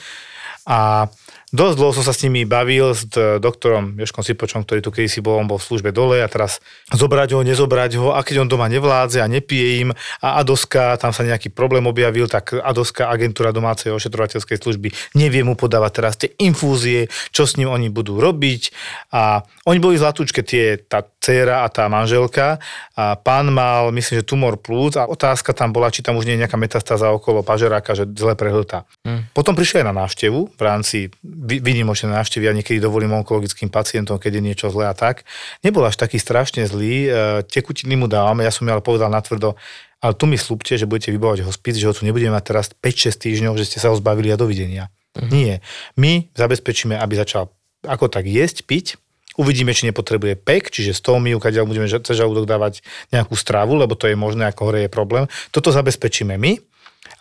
A Dosť dlho som sa s nimi bavil, s doktorom Joškom Sipočom, ktorý tu kedysi bol, on bol v službe dole a teraz zobrať ho, nezobrať ho a keď on doma nevládze a nepije im a Adoska, tam sa nejaký problém objavil, tak Adoska, agentúra domácej ošetrovateľskej služby, nevie mu podávať teraz tie infúzie, čo s ním oni budú robiť a oni boli zlatúčke tie, tá dcéra a tá manželka a pán mal, myslím, že tumor plúc a otázka tam bola, či tam už nie je nejaká metastáza okolo pažeráka, že zle prehltá. Hmm. Potom prišiel aj na návštevu v rámci vynimočné návštevy a niekedy dovolím onkologickým pacientom, keď je niečo zlé a tak. Nebol až taký strašne zlý, e, tekutiny mu dávame, ja som mi ale povedal natvrdo, ale tu mi slúbte, že budete vybavovať hospic, že ho tu nebudeme mať teraz 5-6 týždňov, že ste sa ho zbavili a dovidenia. Uh-huh. Nie. My zabezpečíme, aby začal ako tak jesť, piť, Uvidíme, či nepotrebuje PEK, čiže stómiu, keď budeme cez žalúdok dávať nejakú stravu, lebo to je možné, ako hore je problém. Toto zabezpečíme my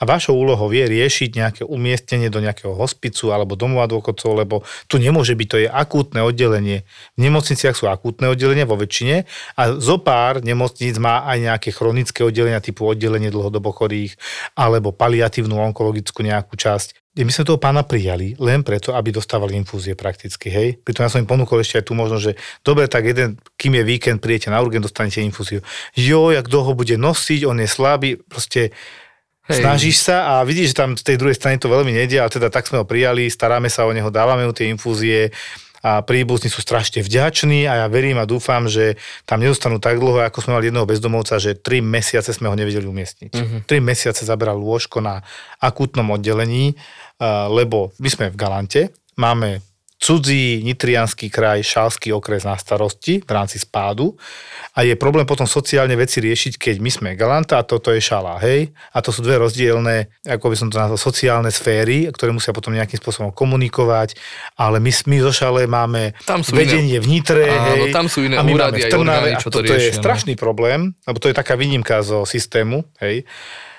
a vašou úlohou je riešiť nejaké umiestnenie do nejakého hospicu alebo domova dôchodcov, lebo tu nemôže byť, to je akútne oddelenie. V nemocniciach sú akútne oddelenia vo väčšine a zo pár nemocníc má aj nejaké chronické oddelenia typu oddelenie dlhodobo chorých alebo paliatívnu onkologickú nejakú časť. My sme toho pána prijali len preto, aby dostávali infúzie prakticky, hej. Pritom ja som im ponúkol ešte aj tu možnosť, že dobre, tak jeden, kým je víkend, prijete na urgent, dostanete infúziu. Jo, jak dlho bude nosiť, on je slabý, proste Hej. Snažíš sa a vidíš, že tam z tej druhej strany to veľmi nedie, ale teda tak sme ho prijali, staráme sa o neho, dávame mu tie infúzie a príbuzní sú strašne vďační a ja verím a dúfam, že tam nezostanú tak dlho, ako sme mali jedného bezdomovca, že 3 mesiace sme ho nevedeli umiestniť. Mhm. 3 mesiace zabral lôžko na akútnom oddelení, lebo my sme v Galante, máme cudzí nitrianský kraj, šalský okres na starosti v rámci spádu a je problém potom sociálne veci riešiť, keď my sme Galanta a toto je šala, hej? A to sú dve rozdielne, ako by som to nazval, sociálne sféry, ktoré musia potom nejakým spôsobom komunikovať, ale my, my zo šale máme tam sú vedenie iné. v Nitre, Áno, hej?
tam sú iné
a my máme
v Trnave,
a toto je no. strašný problém, lebo to je taká výnimka zo systému, hej?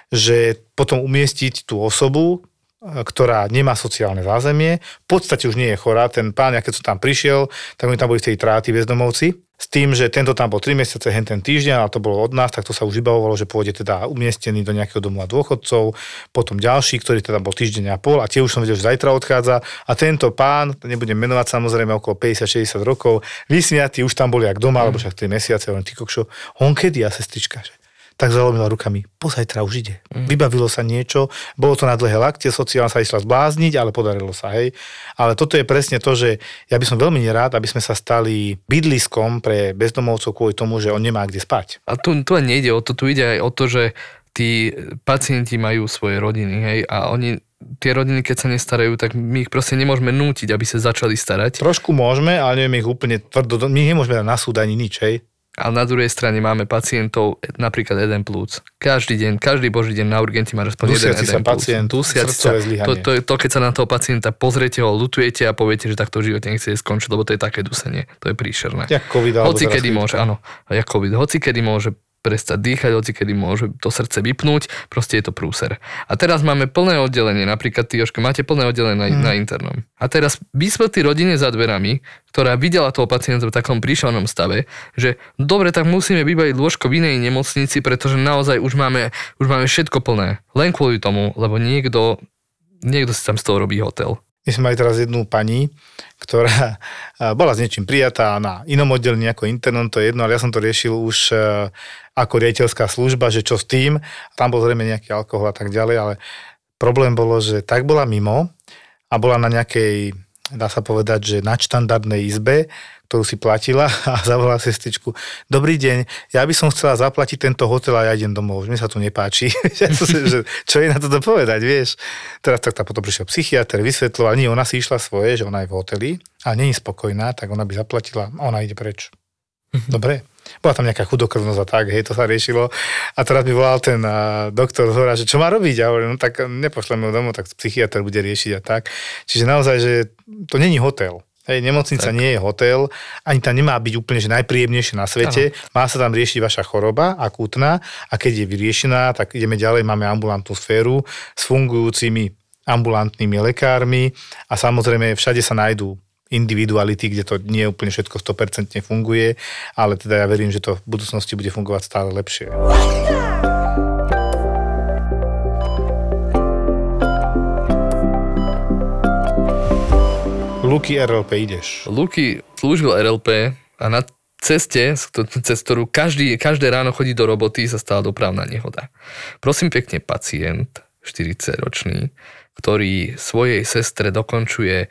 že potom umiestiť tú osobu, ktorá nemá sociálne zázemie, v podstate už nie je chorá. Ten pán, keď som tam prišiel, tak oni tam boli v tej tráty bezdomovci, s tým, že tento tam bol 3 mesiace, hen ten týždeň, ale to bolo od nás, tak to sa už vybavovalo, že pôjde teda umiestnený do nejakého domova dôchodcov, potom ďalší, ktorý teda bol týždeň a pol a tie už som vedel, že zajtra odchádza a tento pán, nebudem menovať samozrejme okolo 50-60 rokov, vysmiatý, už tam boli jak doma, mm. alebo však 3 mesiace, len ty kokšo, on kedy a sestrička, že tak zalomila rukami. Pozajtra už ide. Mm. Vybavilo sa niečo, bolo to na dlhé lakte, sociálna sa išla zblázniť, ale podarilo sa, hej. Ale toto je presne to, že ja by som veľmi nerád, aby sme sa stali bydliskom pre bezdomovcov kvôli tomu, že on nemá kde spať.
A tu, tu nejde o to, tu ide aj o to, že tí pacienti majú svoje rodiny, hej, a oni tie rodiny, keď sa nestarajú, tak my ich proste nemôžeme nútiť, aby sa začali starať.
Trošku môžeme, ale nevieme ich úplne tvrdo, my nemôžeme dať na súd ani nič, hej.
A na druhej strane máme pacientov, napríklad jeden plúc. Každý deň, každý boží deň na urgente má aspoň jeden, jeden
pacient,
Dusiaci
srdcové
sa, to, to, to, keď sa na toho pacienta pozriete, ho lutujete a poviete, že takto v živote nechcete skončiť, lebo to je také dusenie. To je príšerné.
Jak COVID
Hoci kedy môže, áno, jak COVID, hoci kedy môže prestať dýchať, hoci kedy môže to srdce vypnúť, proste je to prúser. A teraz máme plné oddelenie, napríklad ty, Jožko, máte plné oddelenie na,
Hmm.
na internom. A teraz vysvetlí rodine za dverami, ktorá videla toho pacienta v takom príšernom stave, že dobre, tak musíme vybaviť lôžko v inej nemocnici, pretože naozaj už máme, už máme všetko plné. Len kvôli tomu, lebo niekto, niekto si tam z toho robí hotel.
My sme mali teraz jednu pani, ktorá a, bola s niečím prijatá na inom oddelení ako internom, to je jedno, ale ja som to riešil už e, ako riaditeľská služba, že čo s tým. Tam bol zrejme nejaký alkohol a tak ďalej, ale problém bolo, že tak bola mimo a bola na nejakej, dá sa povedať, že nadštandardnej izbe, ktorú si platila a zavolala sestričku. Dobrý deň, ja by som chcela zaplatiť tento hotel a ja idem domov. Mne sa tu nepáči. Čo je na to povedať, vieš? Teraz tak, tak potom prišiel psychiatr, vysvetloval, nie, ona si išla svoje, že ona je v hoteli, ale není spokojná, tak ona by zaplatila a ona ide preč. Dobre. Bola tam nejaká chudokrvnosť a tak, hej, to sa riešilo. A teraz mi volal ten uh, doktor z hora, že čo má robiť? A hovorím, no tak nepošleme ho domov, tak psychiatr bude riešiť a tak. Čiže naozaj, že to není hotel. Hej, nemocnica tak. nie je hotel, ani tam nemá byť úplne že najpríjemnejšie na svete. Ano. Má sa tam riešiť vaša choroba akútna a keď je vyriešená, tak ideme ďalej, máme ambulantnú sféru s fungujúcimi ambulantnými lekármi a samozrejme všade sa nájdú individuality, kde to nie úplne všetko 100% funguje, ale teda ja verím, že to v budúcnosti bude fungovať stále lepšie. Luky RLP ideš.
Luky slúžil RLP a na ceste, cez ktorú každý, každé ráno chodí do roboty, sa stala dopravná nehoda. Prosím pekne, pacient, 40-ročný, ktorý svojej sestre dokončuje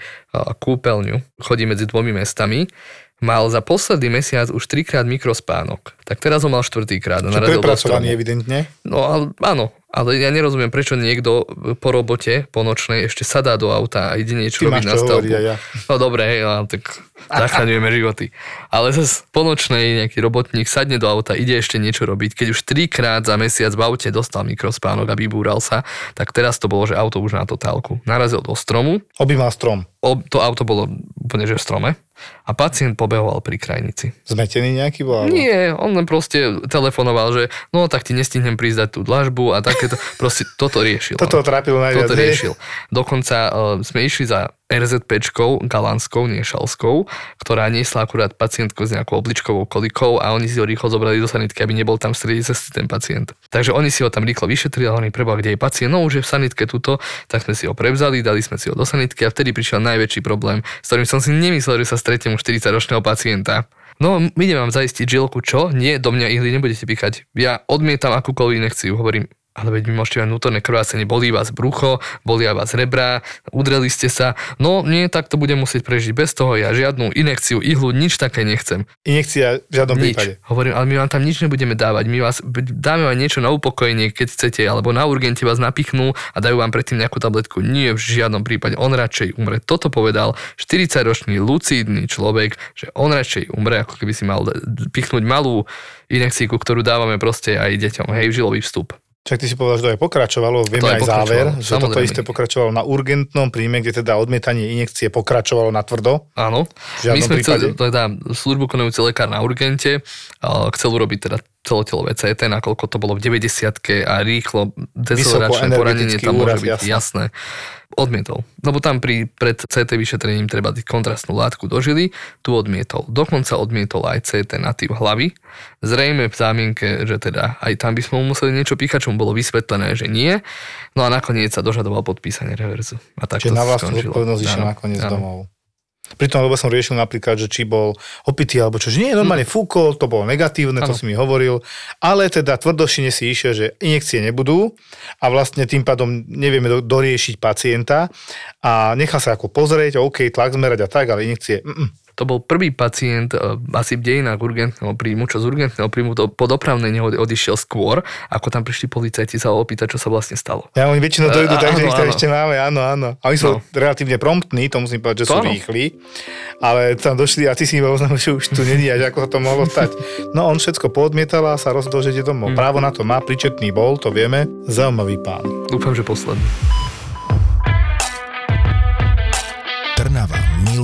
kúpeľňu, chodí medzi dvomi mestami, mal za posledný mesiac už trikrát mikrospánok. Tak teraz ho mal štvrtýkrát.
Čo prepracovaný evidentne?
No áno, ale ja nerozumiem, prečo niekto po robote, po nočnej, ešte sadá do auta a ide niečo
Ty
robiť na stavbu.
ja.
No dobre, hej, ale tak zachraňujeme životy. Ale zase po nočnej nejaký robotník sadne do auta, ide ešte niečo robiť. Keď už trikrát za mesiac v aute dostal mikrospánok a vybúral sa, tak teraz to bolo, že auto už na totálku. Narazil do stromu,
Objímal strom.
o- to auto bolo úplne že v strome a pacient pobehoval pri krajnici.
Zmetený nejaký bol? alebo-
Nie, on len proste telefonoval, že no tak ti nestihnem prísť dať tú dlažbu a takéto, proste toto riešil.
Toto ho trápilo najviac.
Toto riešil. Dokonca uh, sme išli za RZPčkou, galanskou, nie šalskou, ktorá niesla akurát pacientku s nejakou obličkovou kolikou a oni si ho rýchlo zobrali do sanitky, aby nebol tam v strede cesty ten pacient. Takže oni si ho tam rýchlo vyšetrili a oni preba, kde je pacient, no už je v sanitke tuto, tak sme si ho prevzali, dali sme si ho do sanitky a vtedy prišiel najväčší problém, s ktorým som si nemyslel, že sa stretnem u 40-ročného pacienta. No, my idem vám zaistiť žilku, čo? Nie, do mňa ihly nebudete píchať. Ja odmietam akúkoľvek inekciu, hovorím, ale veď vy môžete mať vnútorné krvácenie, bolí vás brucho, bolia vás rebra, udreli ste sa. No nie, tak to budem musieť prežiť bez toho, ja žiadnu inekciu, ihlu, nič také nechcem.
Injekcia v žiadnom
Nič.
prípade.
Hovorím, ale my vám tam nič nebudeme dávať, my vás dáme vám niečo na upokojenie, keď chcete, alebo na urgente vás napichnú a dajú vám predtým nejakú tabletku. Nie, v žiadnom prípade, on radšej umre. Toto povedal 40-ročný lucídny človek, že on radšej umre, ako keby si mal pichnúť malú inekciu, ktorú dávame proste aj deťom, hej, žilový vstup.
Však ty si povedal, že to aj pokračovalo, vieme
aj
aj záver, že toto
samozrejme.
isté pokračovalo na urgentnom príjme, kde teda odmietanie injekcie pokračovalo na tvrdo.
Áno. My sme chceli,
prípade?
teda službu konajúci lekár na urgente, chcel urobiť teda celotelové CT, nakoľko to bolo v 90 a rýchlo deceleračné poranenie tam môže
úraz,
byť
jasné.
jasné. Odmietol. Lebo tam pri, pred CT vyšetrením treba dať kontrastnú látku do žily, tu odmietol. Dokonca odmietol aj CT na typ hlavy. Zrejme v zámienke, že teda aj tam by sme mu museli niečo píchať, čo mu bolo vysvetlené, že nie. No a nakoniec sa dožadoval podpísanie reverzu. A tak
Čiže
to
na vlastnú
skončilo.
zodpovednosť išiel
Áno,
nakoniec
áno.
domov. Pritom, lebo som riešil napríklad, že či bol opitý alebo čo, že nie, normálne fúkol, to bolo negatívne, to
Áno.
si mi hovoril, ale teda tvrdošine si išiel, že injekcie nebudú a vlastne tým pádom nevieme do, doriešiť pacienta a nechá sa ako pozrieť, OK, tlak zmerať a tak, ale injekcie, mm,
To bol prvý pacient e, asi v dejinách urgentného príjmu, čo z urgentného príjmu to po dopravnej nehode odišiel skôr, ako tam prišli policajti sa opýtať, čo sa vlastne stalo.
Ja, oni väčšinou dojdú,
E,
takže
áno,
ich ešte máme, áno, áno. A oni sú
No.
relatívne promptní, to musím povedať, že
To
sú
áno.
rýchli, ale tam došli a ty si iba oznámil, že už tu není, až ako sa to mohlo stať. No on všetko poodmietal a sa rozhodol, že ide domov.
Mm.
Právo na to má, pričetný bol, to vieme. Zaujímavý pán.
Dúfam, že posledný.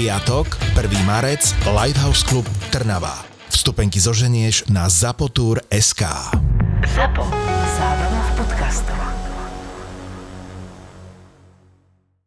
Piatok, 1. marec, Lighthouse Club Trnava. Vstupenky zoženieš na zapotur.sk.
Zapo. Zábrná v podcastovách.